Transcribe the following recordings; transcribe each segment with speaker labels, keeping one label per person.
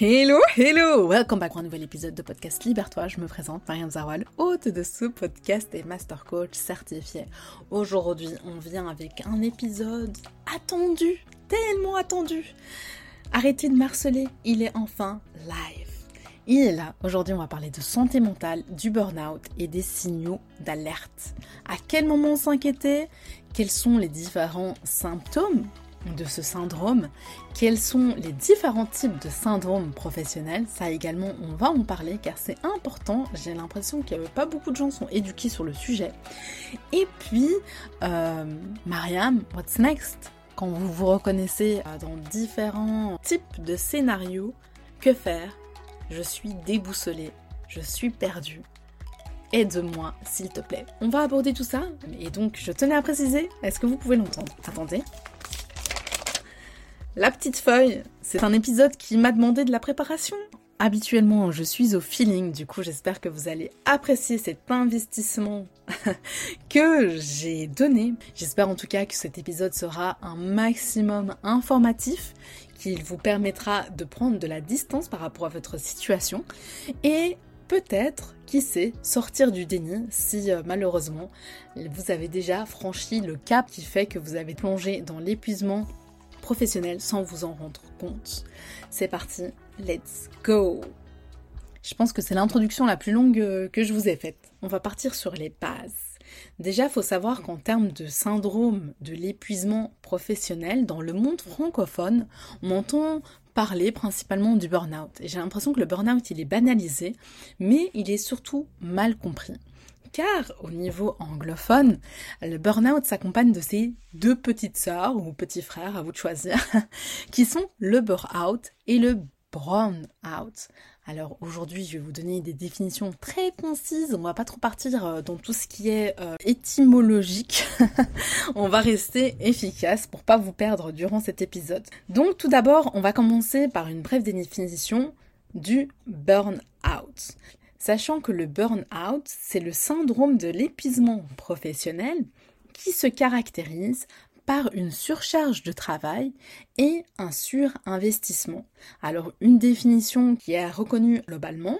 Speaker 1: Hello, hello! Welcome back à un nouvel épisode de podcast Libère-toi. Je me présente, Mariam Zawal, hôte de ce podcast et master coach certifié. Aujourd'hui, on vient avec un épisode attendu, tellement attendu. Arrêtez de marceler, il est enfin live. Il est là. Aujourd'hui, on va parler de santé mentale, du burn-out et des signaux d'alerte. À quel moment s'inquiéter? Quels sont les différents symptômes? De ce syndrome, quels sont les différents types de syndromes professionnels, ça également on va en parler car c'est important, j'ai l'impression que pas beaucoup de gens sont éduqués sur le sujet. Et puis, euh, Mariam, what's next? Quand vous vous reconnaissez euh, dans différents types de scénarios, que faire? Je suis déboussolée, je suis perdue. Aide-moi, s'il te plaît. On va aborder tout ça, et donc je tenais à préciser, est-ce que vous pouvez l'entendre? Attendez. La petite feuille, c'est un épisode qui m'a demandé de la préparation. Habituellement, je suis au feeling, du coup j'espère que vous allez apprécier cet investissement que j'ai donné. J'espère en tout cas que cet épisode sera un maximum informatif, qu'il vous permettra de prendre de la distance par rapport à votre situation et peut-être, qui sait, sortir du déni si euh, malheureusement vous avez déjà franchi le cap qui fait que vous avez plongé dans l'épuisement professionnel sans vous en rendre compte. C'est parti, let's go Je pense que c'est l'introduction la plus longue euh, que je vous ai faite. On va partir sur les bases. Déjà, faut savoir qu'en termes de syndrome de l'épuisement professionnel, dans le monde francophone, on entend parler principalement du burn-out. Et j'ai l'impression que le burn-out, il est banalisé, mais il est surtout mal compris car au niveau anglophone, le burn-out s'accompagne de ses deux petites sœurs ou petits frères, à vous de choisir, qui sont le burn-out et le brown-out. Alors aujourd'hui, je vais vous donner des définitions très concises. On va pas trop partir euh, dans tout ce qui est euh, étymologique. on va rester efficace pour pas vous perdre durant cet épisode. Donc tout d'abord, on va commencer par une brève définition du burn-out sachant que le burn-out, c'est le syndrome de l'épuisement professionnel qui se caractérise par une surcharge de travail et un surinvestissement. Alors une définition qui est reconnue globalement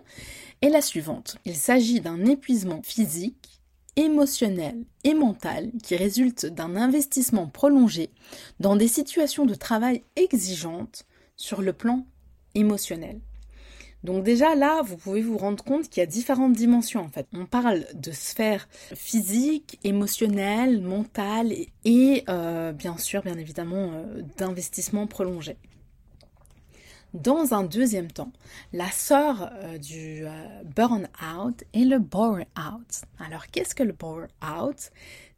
Speaker 1: est la suivante. Il s'agit d'un épuisement physique, émotionnel et mental qui résulte d'un investissement prolongé dans des situations de travail exigeantes sur le plan émotionnel. Donc déjà là, vous pouvez vous rendre compte qu'il y a différentes dimensions en fait. On parle de sphère physique, émotionnelle, mentale et, euh, bien sûr, bien évidemment, euh, d'investissement prolongé. Dans un deuxième temps, la sœur euh, du burn-out est le bore-out. Alors qu'est-ce que le bore-out?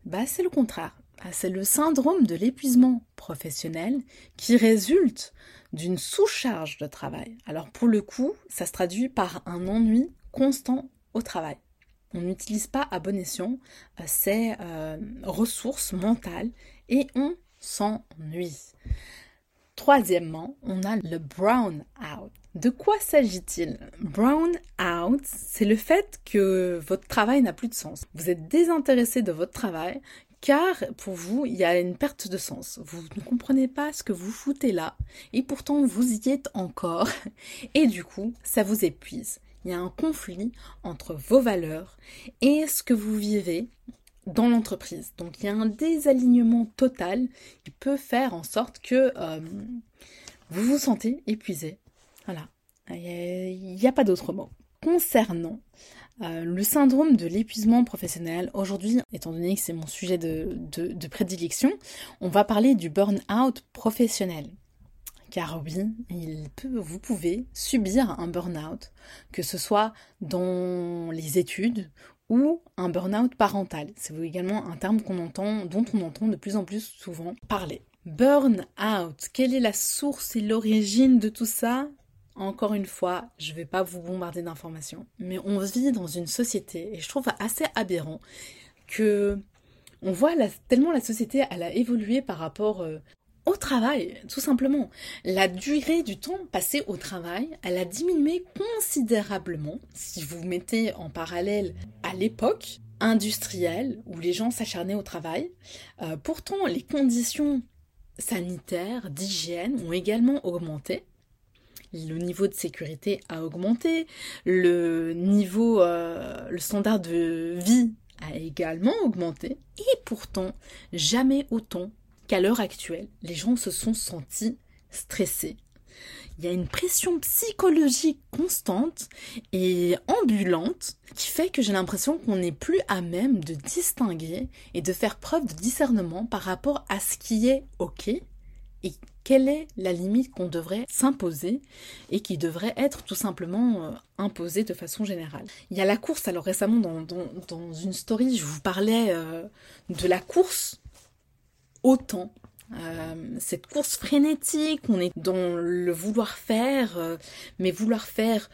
Speaker 1: Bah, C'est le contraire. Bah, c'est le syndrome de l'épuisement professionnel qui résulte d'une sous-charge de travail. Alors pour le coup, ça se traduit par un ennui constant au travail. On n'utilise pas à bon escient euh, ces euh, ressources mentales et on s'ennuie. Troisièmement, on a le brown out. De quoi s'agit-il? Brown out, c'est le fait que votre travail n'a plus de sens. Vous êtes désintéressé de votre travail, car pour vous, il y a une perte de sens. Vous ne comprenez pas ce que vous foutez là, et pourtant vous y êtes encore, et du coup, ça vous épuise. Il y a un conflit entre vos valeurs et ce que vous vivez dans l'entreprise. Donc il y a un désalignement total qui peut faire en sorte que euh, vous vous sentez épuisé. Voilà. Il n'y a, pas d'autre mot. Concernant euh, le syndrome de l'épuisement professionnel, aujourd'hui, étant donné que c'est mon sujet de, prédilection, on va parler du burn-out professionnel. Car oui, vous pouvez subir un burn-out, que ce soit dans les études ou un burn-out parental. C'est également un terme qu'on entend, dont on entend de plus en plus souvent parler. Burn-out, quelle est la source et l'origine de tout ça? Encore une fois, je ne vais pas vous bombarder d'informations, mais on vit dans une société, et je trouve assez aberrant, que on voit tellement la société, elle a évolué par rapport euh, au travail, tout simplement. La durée du temps passé au travail, elle a diminué considérablement, si vous mettez en parallèle à l'époque industrielle, où les gens s'acharnaient au travail. Euh, pourtant, les conditions sanitaires, d'hygiène ont également augmenté le niveau de sécurité a augmenté, le niveau, euh, le standard de vie a également augmenté, et pourtant, jamais autant qu'à l'heure actuelle, les gens se sont sentis stressés. Il y a une pression psychologique constante et ambulante qui fait que j'ai l'impression qu'on n'est plus à même de distinguer et de faire preuve de discernement par rapport à ce qui est OK et quelle est la limite qu'on devrait s'imposer et qui devrait être tout simplement euh, imposée de façon générale? Il y a la course, alors récemment dans, une story, je vous parlais euh, de la course au temps. Euh, cette course frénétique, on est dans le vouloir faire, mais vouloir faire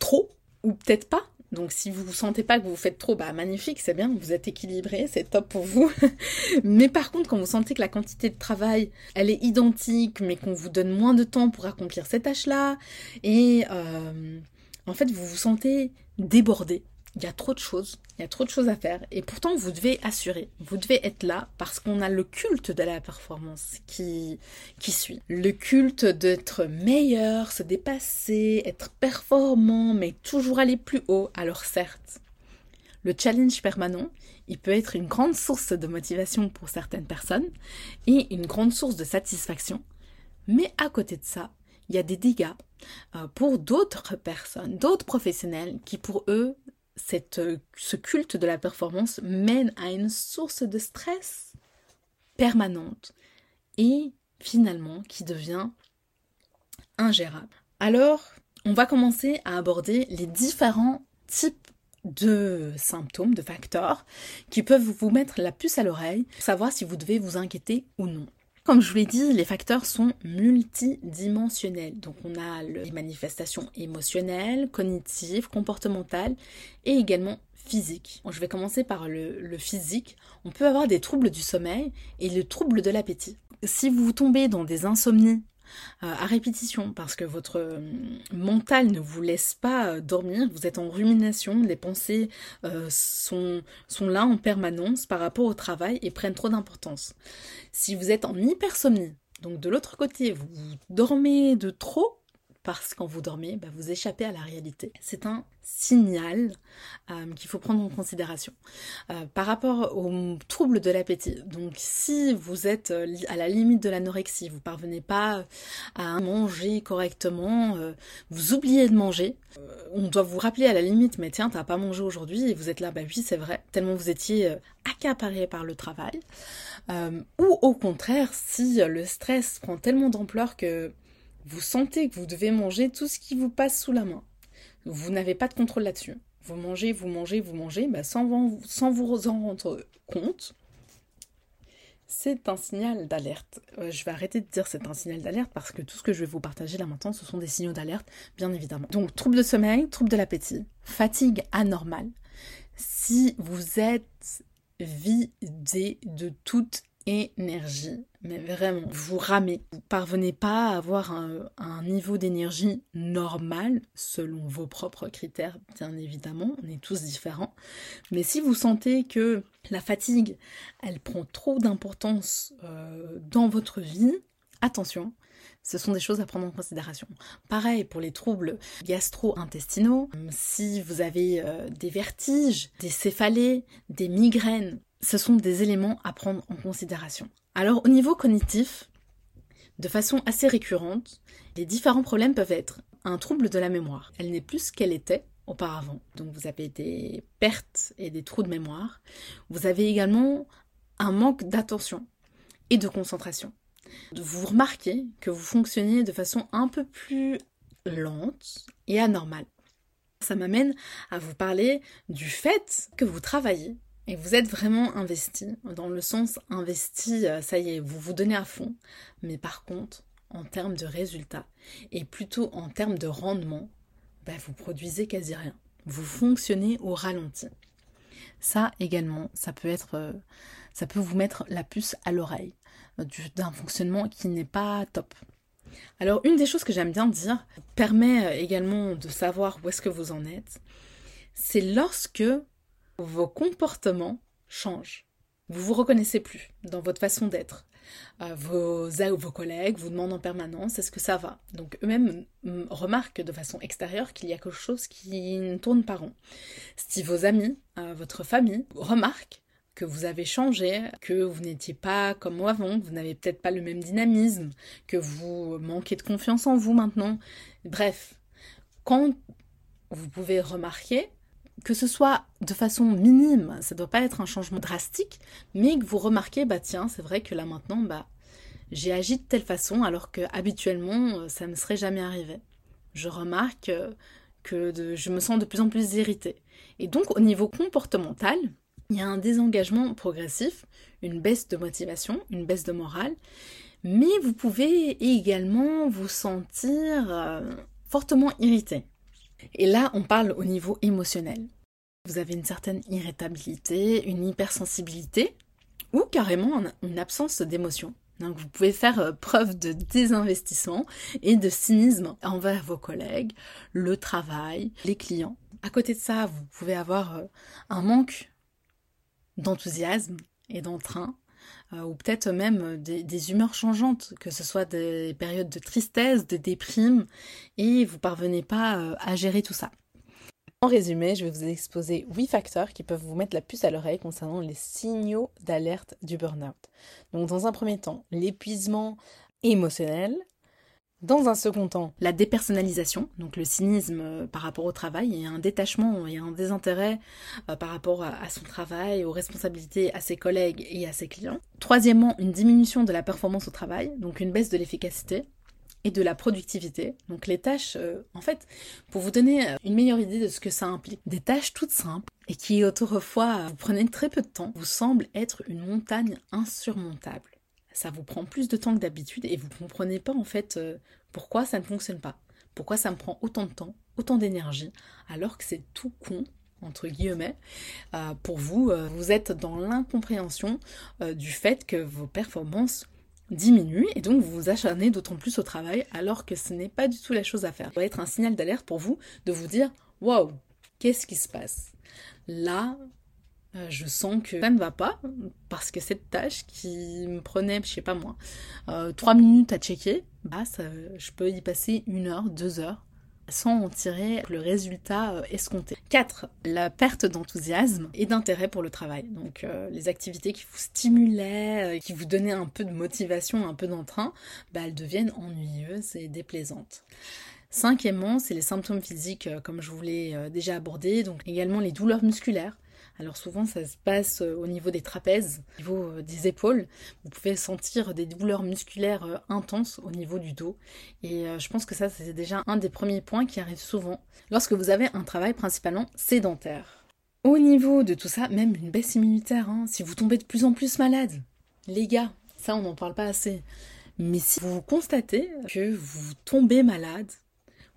Speaker 1: trop, ou peut-être pas, donc si vous ne sentez pas que vous faites trop, bah magnifique, c'est bien, vous êtes équilibré, c'est top pour vous. mais par contre, quand vous sentez que la quantité de travail, elle est identique, mais qu'on vous donne moins de temps pour accomplir cette tâche-là, et euh, en fait vous vous sentez débordé, il y a trop de choses, il y a trop de choses à faire, et pourtant vous devez assurer, vous devez être là parce qu'on a le culte de la performance qui, qui suit. Le culte d'être meilleur, se dépasser, être performant, mais toujours aller plus haut. Alors certes, le challenge permanent, il peut être une grande source de motivation pour certaines personnes et une grande source de satisfaction, mais à côté de ça, il y a des dégâts euh, pour d'autres personnes, d'autres professionnels qui pour eux cette, euh, ce culte de la performance mène à une source de stress permanente et finalement qui devient ingérable. Alors, on va commencer à aborder les différents types de symptômes, de facteurs qui peuvent vous mettre la puce à l'oreille pour savoir si vous devez vous inquiéter ou non. Comme je vous l'ai dit, les facteurs sont multidimensionnels. Donc on a les manifestations émotionnelles, cognitives, comportementales et également physiques. je vais commencer par le, le physique. On peut avoir des troubles du sommeil et le trouble de l'appétit. Si vous tombez dans des insomnies euh, à répétition parce que votre euh, mental ne vous laisse pas euh, dormir, vous êtes en rumination, les pensées sont, sont là en permanence par rapport au travail et prennent trop d'importance. Si vous êtes en hypersomnie, donc de l'autre côté, vous dormez de trop, parce quand vous dormez, bah, vous échappez à la réalité. C'est un signal euh, qu'il faut prendre en considération. Euh, par rapport aux troubles de l'appétit, donc si vous êtes euh, à la limite de l'anorexie, vous parvenez pas à manger correctement, vous oubliez de manger, on doit vous rappeler à la limite, mais tiens, t'as pas mangé aujourd'hui, et vous êtes là, bah oui, c'est vrai, tellement vous étiez accaparé par le travail. ou au contraire, si le stress prend tellement d'ampleur que vous sentez que vous devez manger tout ce qui vous passe sous la main. Vous n'avez pas de contrôle là-dessus. Vous mangez, vous mangez, vous mangez, bah, sans, vous, en rendre compte. C'est un signal d'alerte. Euh, je vais arrêter de dire c'est un signal d'alerte parce que tout ce que je vais vous partager là maintenant, ce sont des signaux d'alerte, bien évidemment. Donc, trouble de sommeil, trouble de l'appétit, fatigue anormale. Si vous êtes vidé de toute énergie, mais vraiment, vous ramez. Vous parvenez pas à avoir un, niveau d'énergie normal selon vos propres critères, bien évidemment, on est tous différents. Mais si vous sentez que la fatigue, elle prend trop d'importance euh, dans votre vie, attention, ce sont des choses à prendre en considération. Pareil pour les troubles gastro-intestinaux. Si vous avez euh, des vertiges, des céphalées, des migraines, ce sont des éléments à prendre en considération. Alors au niveau cognitif, de façon assez récurrente, les différents problèmes peuvent être un trouble de la mémoire. Elle n'est plus ce qu'elle était auparavant. Donc vous avez des pertes et des trous de mémoire. Vous avez également un manque d'attention et de concentration. Vous remarquez que vous fonctionnez de façon un peu plus lente et anormale. Ça m'amène à vous parler du fait que vous travaillez et vous êtes vraiment investi, dans le sens investi, euh, ça y est, vous vous donnez à fond, mais par contre, en termes de résultats, et plutôt en termes de rendement, bah, vous produisez quasi rien. Vous fonctionnez au ralenti. Ça également, ça peut être, euh, ça peut vous mettre la puce à l'oreille euh, d'un fonctionnement qui n'est pas top. Alors une des choses que j'aime bien dire permet également de savoir où est-ce que vous en êtes, c'est lorsque vos comportements changent. Vous vous reconnaissez plus dans votre façon d'être. Euh, vos, vos collègues vous demandent en permanence est-ce que ça va? Donc eux-mêmes remarquent de façon extérieure qu'il y a quelque chose qui ne tourne pas rond. Si vos amis, euh, votre famille remarquent que vous avez changé, que vous n'étiez pas comme avant, que vous n'avez peut-être pas le même dynamisme, que vous manquez de confiance en vous maintenant. Bref, quand vous pouvez remarquer que ce soit de façon minime, ça ne doit pas être un changement drastique, mais que vous remarquez, bah tiens, c'est vrai que là maintenant, bah j'ai agi de telle façon alors que habituellement euh, ça ne serait jamais arrivé. Je remarque euh, que je me sens de plus en plus irritée. Et donc au niveau comportemental, il y a un désengagement progressif, une baisse de motivation, une baisse de morale, mais vous pouvez également vous sentir euh, fortement irrité. Et là, on parle au niveau émotionnel. Vous avez une certaine irritabilité, une hypersensibilité ou carrément une absence d'émotion. Donc vous pouvez faire euh, preuve de désinvestissement et de cynisme envers vos collègues, le travail, les clients. À côté de ça, vous pouvez avoir euh, un manque d'enthousiasme et d'entrain euh, ou peut-être même des, humeurs changeantes, que ce soit des périodes de tristesse, de déprime, et vous parvenez pas euh, à gérer tout ça. En résumé, je vais vous exposer 8 facteurs qui peuvent vous mettre la puce à l'oreille concernant les signaux d'alerte du burn-out. Donc dans un premier temps, l'épuisement émotionnel, dans un second temps, la dépersonnalisation, donc le cynisme euh, par rapport au travail, et un détachement et un désintérêt euh, par rapport à, son travail, aux responsabilités, à ses collègues et à ses clients. Troisièmement, une diminution de la performance au travail, donc une baisse de l'efficacité et de la productivité. Donc les tâches, euh, en fait, pour vous donner une meilleure idée de ce que ça implique, des tâches toutes simples et qui autrefois vous prenaient très peu de temps, vous semblent être une montagne insurmontable ça vous prend plus de temps que d'habitude et vous ne comprenez pas en fait euh, pourquoi ça ne fonctionne pas. Pourquoi ça me prend autant de temps, autant d'énergie, alors que c'est tout con, entre guillemets, euh, pour vous, euh, vous êtes dans l'incompréhension du fait que vos performances diminuent et donc vous vous acharnez d'autant plus au travail alors que ce n'est pas du tout la chose à faire. Ça doit être un signal d'alerte pour vous de vous dire waouh, qu'est-ce qui se passe? Là, je sens que ça ne va pas parce que cette tâche qui me prenait, je sais pas moi, euh, trois minutes à checker, bah je peux y passer une heure, deux heures sans en tirer le résultat euh, escompté. 4. La perte d'enthousiasme et d'intérêt pour le travail. Donc les activités qui vous stimulaient, qui vous donnaient un peu de motivation, un peu d'entrain, bah, elles deviennent ennuyeuses et déplaisantes. Cinquièmement, c'est les symptômes physiques comme je vous l'ai déjà abordé, donc également les douleurs musculaires alors souvent ça se passe euh, au niveau des trapèzes, au niveau euh, des épaules. Vous pouvez sentir des douleurs musculaires euh, intenses au niveau du dos. Et je pense que ça c'est déjà un des premiers points qui arrive souvent lorsque vous avez un travail principalement sédentaire. Au niveau de tout ça, même une baisse immunitaire, hein. si vous tombez de plus en plus malade, les gars, ça on n'en parle pas assez. Mais si vous constatez que vous tombez malade,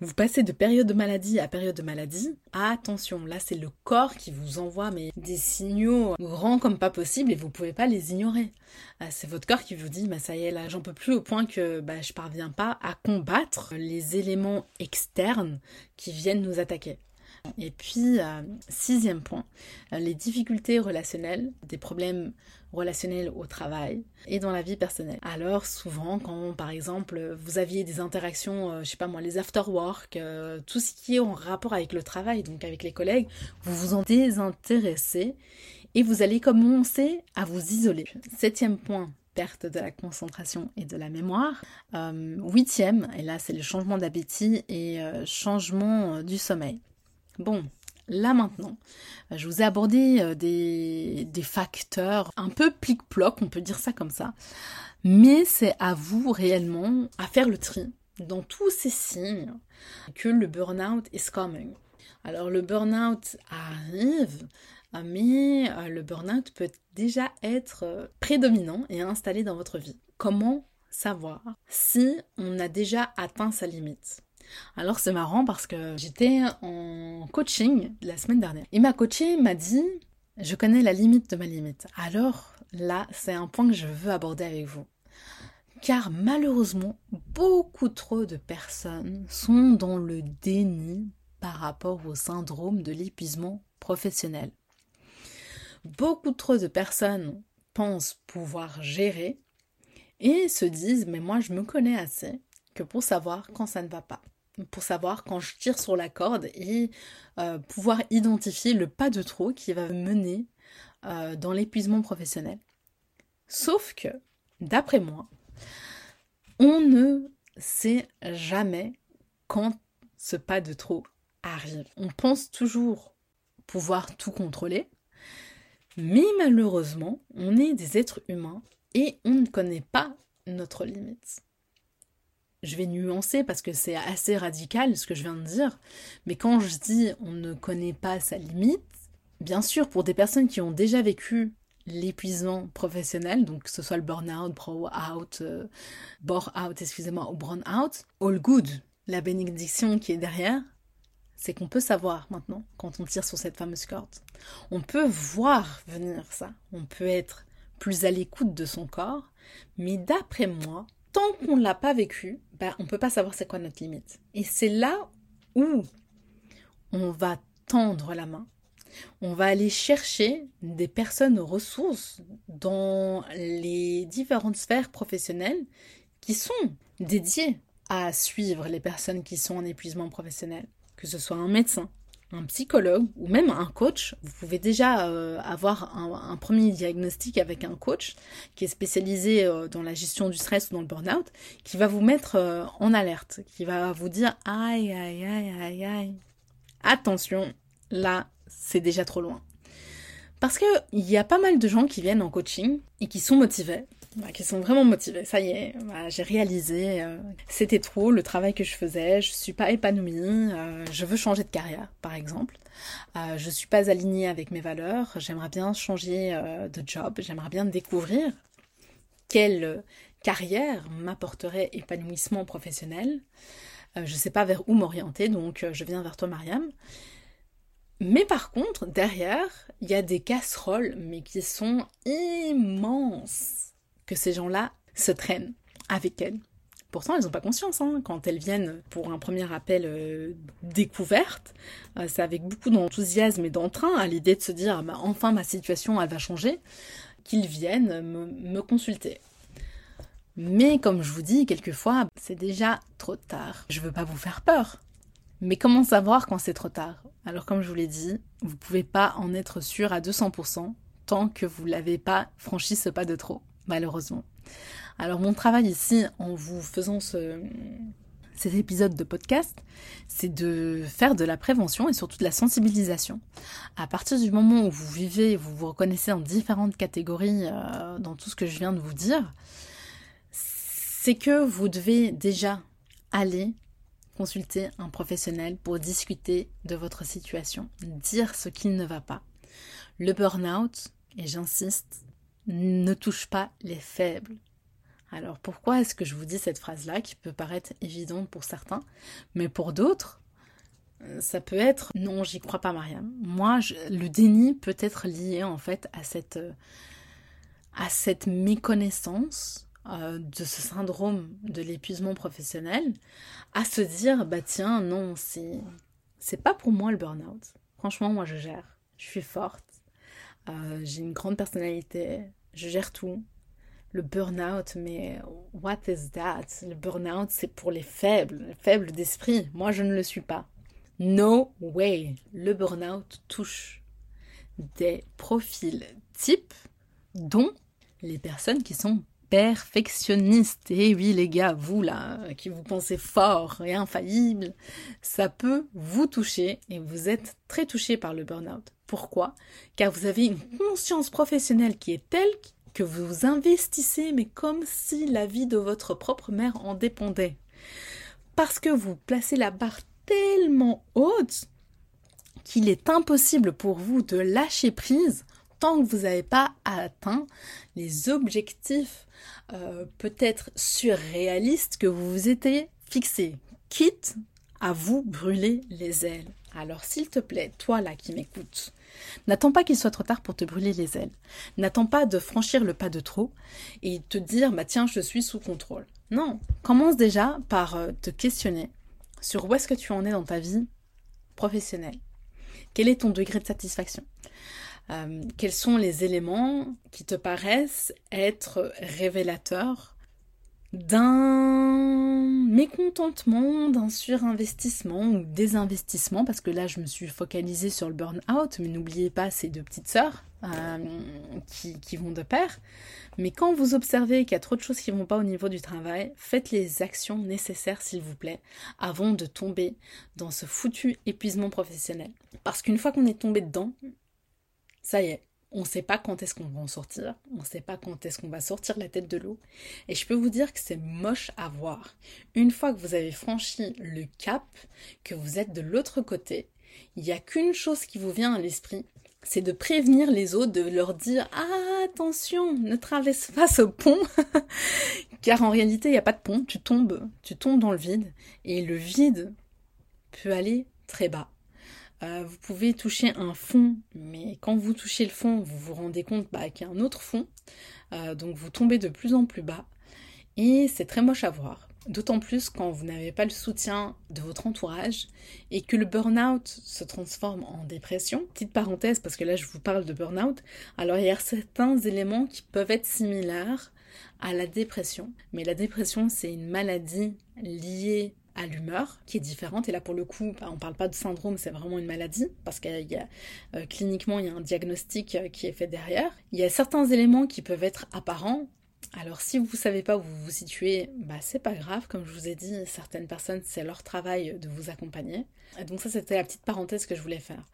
Speaker 1: vous passez de période de maladie à période de maladie, attention, là c'est le corps qui vous envoie des signaux grands comme pas possible et vous pouvez pas les ignorer. Euh, c'est votre corps qui vous dit bah ça y est là j'en peux plus au point que bah, je parviens pas à combattre les éléments externes qui viennent nous attaquer. Et puis, euh, sixième point, euh, les difficultés relationnelles, des problèmes relationnels au travail et dans la vie personnelle. Alors souvent quand par exemple vous aviez des interactions, euh, je sais pas moi, les after work, tout ce qui est en rapport avec le travail, donc avec les collègues, vous vous en désintéressez et vous allez commencer à vous isoler. Septième point, perte de la concentration et de la mémoire. huitième, et là c'est le changement d'appétit et changement du sommeil. Bon, là maintenant, je vous ai abordé euh, des, facteurs un peu plic-ploc, on peut dire ça comme ça, mais c'est à vous réellement à faire le tri dans tous ces signes que le burn-out is coming. Alors le burn-out arrive, mais euh, le burn-out peut déjà être euh, prédominant et installé dans votre vie. Comment savoir si on a déjà atteint sa limite? Alors c'est marrant parce que j'étais en coaching la semaine dernière. Et ma coachée m'a dit, je connais la limite de ma limite. Alors là, c'est un point que je veux aborder avec vous. Car malheureusement, beaucoup trop de personnes sont dans le déni par rapport au syndrome de l'épuisement professionnel. Beaucoup trop de personnes pensent pouvoir gérer et se disent mais moi je me connais assez que pour savoir quand ça ne va pas, pour savoir quand je tire sur la corde et euh, pouvoir identifier le pas de trop qui va mener euh, dans l'épuisement professionnel. Sauf que, d'après moi, on ne sait jamais quand ce pas de trop arrive. On pense toujours pouvoir tout contrôler, mais malheureusement, on est des êtres humains et on ne connaît pas notre limite. Je vais nuancer parce que c'est assez radical ce que je viens de dire, mais quand je dis on ne connaît pas sa limite, bien sûr, pour des personnes qui ont déjà vécu l'épuisement professionnel, donc que ce soit le burn-out, bore-out, euh, bore-out, excusez-moi, ou burn-out, all good. La bénédiction qui est derrière, c'est qu'on peut savoir maintenant quand on tire sur cette fameuse corde. On peut voir venir ça. On peut être plus à l'écoute de son corps. Mais d'après moi, tant qu'on ne l'a pas vécu, ben, on peut pas savoir c'est quoi notre limite. Et c'est là où on va tendre la main. On va aller chercher des personnes ressources dans les différentes sphères professionnelles qui sont dédiées à suivre les personnes qui sont en épuisement professionnel que ce soit un médecin, un psychologue ou même un coach, vous pouvez déjà euh, avoir un, premier diagnostic avec un coach qui est spécialisé euh, dans la gestion du stress ou dans le burn-out, qui va vous mettre euh, en alerte, qui va vous dire aïe aïe aïe aïe aïe. Attention, là, c'est déjà trop loin. Parce qu'il y a pas mal de gens qui viennent en coaching et qui sont motivés, bah, qui sont vraiment motivés. Ça y est, bah, j'ai réalisé, euh, c'était trop le travail que je faisais, je suis pas épanouie, euh, je veux changer de carrière, par exemple. Euh, je suis pas alignée avec mes valeurs, j'aimerais bien changer de job, j'aimerais bien découvrir quelle carrière m'apporterait épanouissement professionnel. je sais pas vers où m'orienter, donc je viens vers toi, Mariam. Mais par contre, derrière, il y a des casseroles, mais qui sont immenses que ces gens-là se traînent avec elles. Pourtant, elles n'ont pas conscience. Hein. Quand elles viennent pour un premier appel euh, découverte, euh, c'est avec beaucoup d'enthousiasme et d'entrain à l'idée de se dire ah bah, enfin ma situation elle va changer, qu'ils viennent me, consulter. Mais comme je vous dis, quelquefois, c'est déjà trop tard. Je ne veux pas vous faire peur. Mais comment savoir quand c'est trop tard? Alors comme je vous l'ai dit, vous ne pouvez pas en être sûr à 200% tant que vous n'avez pas franchi ce pas de trop malheureusement. Alors mon travail ici, en vous faisant ce, cet épisode de podcast, c'est de faire de la prévention et surtout de la sensibilisation. À partir du moment où vous vivez, vous vous reconnaissez en différentes catégories euh, dans tout ce que je viens de vous dire, c'est que vous devez déjà aller consulter un professionnel pour discuter de votre situation, dire ce qui ne va pas. Le burn-out, et j'insiste, ne touche pas les faibles. Alors pourquoi est-ce que je vous dis cette phrase-là qui peut paraître évidente pour certains, mais pour d'autres, euh, ça peut être non, j'y crois pas, Mariam. Moi, le déni peut être lié en fait à cette, euh, à cette méconnaissance euh, de ce syndrome de l'épuisement professionnel, à se dire bah tiens non c'est c'est pas pour moi le burn-out. Franchement, moi je gère, je suis forte, euh, j'ai une grande personnalité, je gère tout. Le burn-out, mais what is that? Le burn-out, c'est pour les faibles, les faibles d'esprit. Moi, je ne le suis pas. No way. Le burn-out touche des profils types, dont les personnes qui sont perfectionnistes. Et oui, les gars, vous là, qui vous pensez fort et infaillible, ça peut vous toucher et vous êtes très touché par le burn-out. Pourquoi Car vous avez une conscience professionnelle qui est telle que vous investissez, mais comme si la vie de votre propre mère en dépendait. Parce que vous placez la barre tellement haute qu'il est impossible pour vous de lâcher prise tant que vous n'avez pas atteint les objectifs euh, peut-être surréalistes que vous vous étiez fixés, quitte à vous brûler les ailes. Alors s'il te plaît, toi là qui m'écoutes, n'attends pas qu'il soit trop tard pour te brûler les ailes. N'attends pas de franchir le pas de trop et te dire bah tiens je suis sous contrôle. Non, commence déjà par euh, te questionner sur où est-ce que tu en es dans ta vie professionnelle. Quel est ton degré de satisfaction? Euh, quels sont les éléments qui te paraissent être révélateurs d'un mécontentement, d'un surinvestissement ou désinvestissement, parce que là je me suis focalisée sur le burn-out, mais n'oubliez pas ces deux petites sœurs euh, qui, qui, vont de pair. Mais quand vous observez qu'il y a trop de choses qui vont pas au niveau du travail, faites les actions nécessaires s'il vous plaît, avant de tomber dans ce foutu épuisement professionnel. Parce qu'une fois qu'on est tombé dedans, ça y est, on ne sait pas quand est-ce qu'on va en sortir, on ne sait pas quand est-ce qu'on va sortir la tête de l'eau. Et je peux vous dire que c'est moche à voir. Une fois que vous avez franchi le cap, que vous êtes de l'autre côté, il n'y a qu'une chose qui vous vient à l'esprit, c'est de prévenir les autres, de leur dire ah, attention, ne traverse pas ce pont, car en réalité il n'y a pas de pont, tu tombes, tu tombes dans le vide, et le vide peut aller très bas. Euh, vous pouvez toucher un fond, mais quand vous touchez le fond, vous vous rendez compte bah, qu'il y a un autre fond. Euh, donc vous tombez de plus en plus bas. Et c'est très moche à voir. D'autant plus quand vous n'avez pas le soutien de votre entourage et que le burn-out se transforme en dépression. Petite parenthèse, parce que là je vous parle de burn-out. Alors il y a certains éléments qui peuvent être similaires à la dépression. Mais la dépression, c'est une maladie liée à l'humeur qui est différente. Et là pour le coup bah, on parle pas de syndrome c'est vraiment une maladie parce qu'il y a euh, cliniquement il y a un diagnostic euh, qui est fait derrière. Il y a certains éléments qui peuvent être apparents. Alors si vous savez pas où vous vous situez bah c'est pas grave. Comme je vous ai dit certaines personnes c'est leur travail de vous accompagner. Donc ça c'était la petite parenthèse que je voulais faire.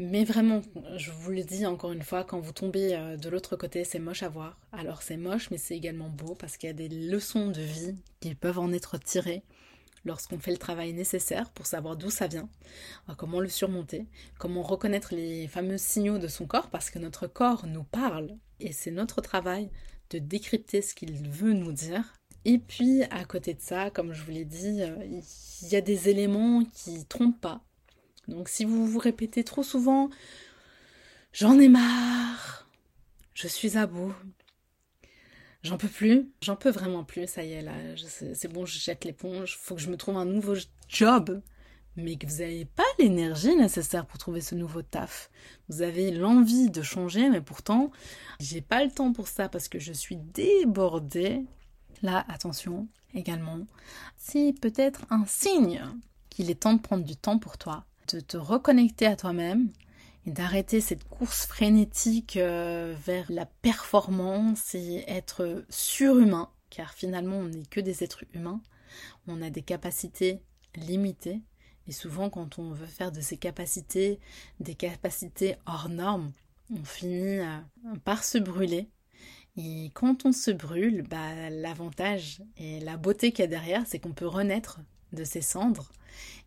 Speaker 1: Mais vraiment, je vous le dis encore une fois, quand vous tombez euh, de l'autre côté, c'est moche à voir. Alors c'est moche, mais c'est également beau parce qu'il y a des leçons de vie qui peuvent en être tirées lorsqu'on fait le travail nécessaire pour savoir d'où ça vient, euh, comment le surmonter, comment reconnaître les fameux signaux de son corps, parce que notre corps nous parle, et c'est notre travail de décrypter ce qu'il veut nous dire. Et puis, à côté de ça, comme je vous l'ai dit, euh, il y a des éléments qui trompent pas. Donc si vous vous répétez trop souvent, j'en ai marre, je suis à bout, J'en peux plus, j'en peux vraiment plus, ça y est là, c'est bon, je jette l'éponge, faut que je me trouve un nouveau job. Mais que vous n'avez pas l'énergie nécessaire pour trouver ce nouveau taf. Vous avez l'envie de changer, mais pourtant, j'ai pas le temps pour ça parce que je suis débordée. Là, attention également, c'est peut-être un signe qu'il est temps de prendre du temps pour toi, de te reconnecter à toi-même, d'arrêter cette course frénétique euh, vers la performance et être surhumain, car finalement on n'est que des êtres humains, on a des capacités limitées, et souvent quand on veut faire de ces capacités des capacités hors normes, on finit euh, par se brûler. Et quand on se brûle, bah, l'avantage et la beauté qu'il y a derrière, c'est qu'on peut renaître de ses cendres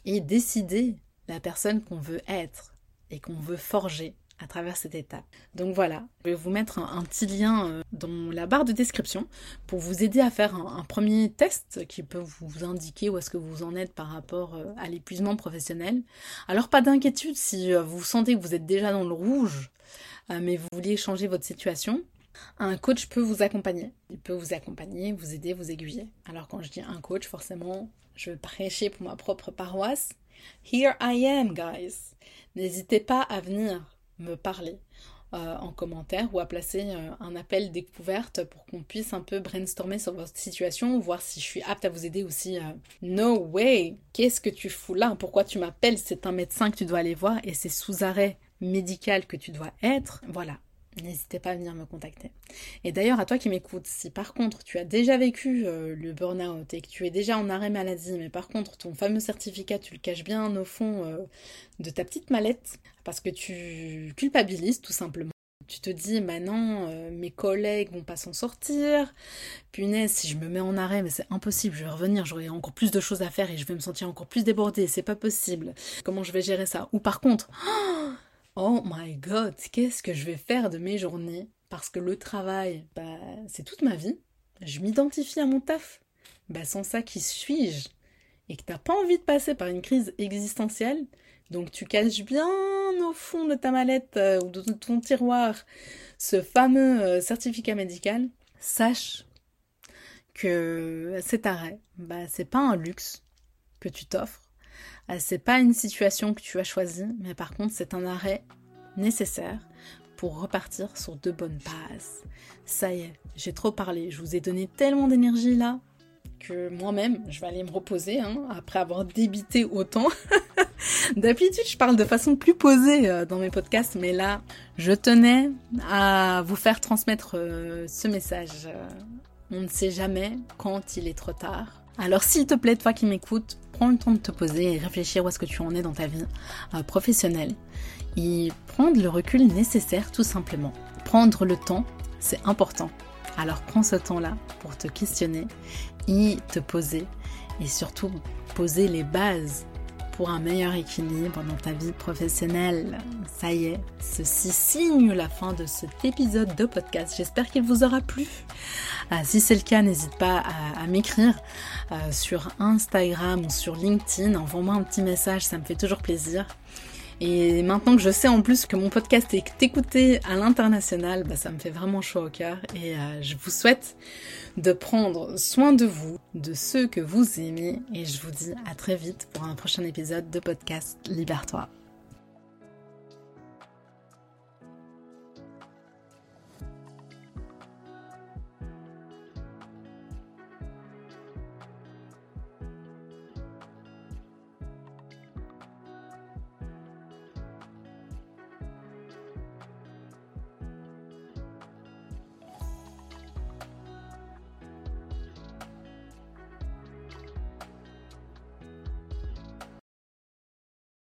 Speaker 1: et décider la personne qu'on veut être et qu'on veut forger à travers cette étape. Donc voilà, je vais vous mettre un, petit lien euh, dans la barre de description pour vous aider à faire un, premier test qui peut vous indiquer où est-ce que vous en êtes par rapport euh, à l'épuisement professionnel. Alors pas d'inquiétude si euh, vous sentez que vous êtes déjà dans le rouge, mais vous voulez changer votre situation. Un coach peut vous accompagner. Il peut vous accompagner, vous aider, vous aiguiller. Alors quand je dis un coach, forcément, je veux prêcher pour ma propre paroisse. Here I am, guys. N'hésitez pas à venir me parler euh, en commentaire ou à placer euh, un appel découverte pour qu'on puisse un peu brainstormer sur votre situation, voir si je suis apte à vous aider aussi. Euh, no way Qu'est-ce que tu fous là? Pourquoi tu m'appelles? C'est un médecin que tu dois aller voir et c'est sous arrêt médical que tu dois être. Voilà, n'hésitez pas à venir me contacter. Et d'ailleurs, à toi qui m'écoutes, si par contre tu as déjà vécu euh, le burn-out et que tu es déjà en arrêt maladie, mais par contre ton fameux certificat, tu le caches bien au fond euh, de ta petite mallette, parce que tu culpabilises tout simplement. Tu te dis, maintenant euh, mes collègues vont pas s'en sortir. Punaise, si je me mets en arrêt, mais c'est impossible, je vais revenir, j'aurai encore plus de choses à faire et je vais me sentir encore plus débordée, c'est pas possible. Comment je vais gérer ça? Ou par contre, my god, qu'est-ce que je vais faire de mes journées? Parce que le travail, bah, c'est toute ma vie. Je m'identifie à mon taf. Bah, sans ça, qui suis-je? Et que t'as pas envie de passer par une crise existentielle, donc tu caches bien au fond de ta mallette euh, ou de ton tiroir ce fameux euh, certificat médical, sache que cet arrêt, bah, c'est pas un luxe que tu t'offres, c'est pas une situation que tu as choisie, mais par contre, c'est un arrêt nécessaire pour repartir sur de bonnes bases. Ça y est, j'ai trop parlé, je vous ai donné tellement d'énergie là que moi-même, je vais aller me reposer hein, après avoir débité autant. D'habitude, je parle de façon plus posée euh, dans mes podcasts, mais là, je tenais à vous faire transmettre euh, ce message. Euh, on ne sait jamais quand il est trop tard. Alors s'il te plaît, toi qui m'écoutes, prends le temps de te poser et réfléchir où est-ce que tu en es dans ta vie professionnelle. Et prendre le recul nécessaire tout simplement. Prendre le temps, c'est important. Alors prends ce temps-là pour te questionner, y te poser et surtout poser les bases pour un meilleur équilibre dans ta vie professionnelle. Ça y est, ceci signe la fin de cet épisode de podcast. J'espère qu'il vous aura plu. Euh, si c'est le cas, n'hésite pas à, m'écrire euh, sur Instagram ou sur LinkedIn. Envoie-moi un petit message, ça me fait toujours plaisir. Et maintenant que je sais en plus que mon podcast est écouté à l'international, bah, ça me fait vraiment chaud au cœur. Et euh, je vous souhaite de prendre soin de vous, de ceux que vous aimez. Et je vous dis à très vite pour un prochain épisode de podcast Libère-toi.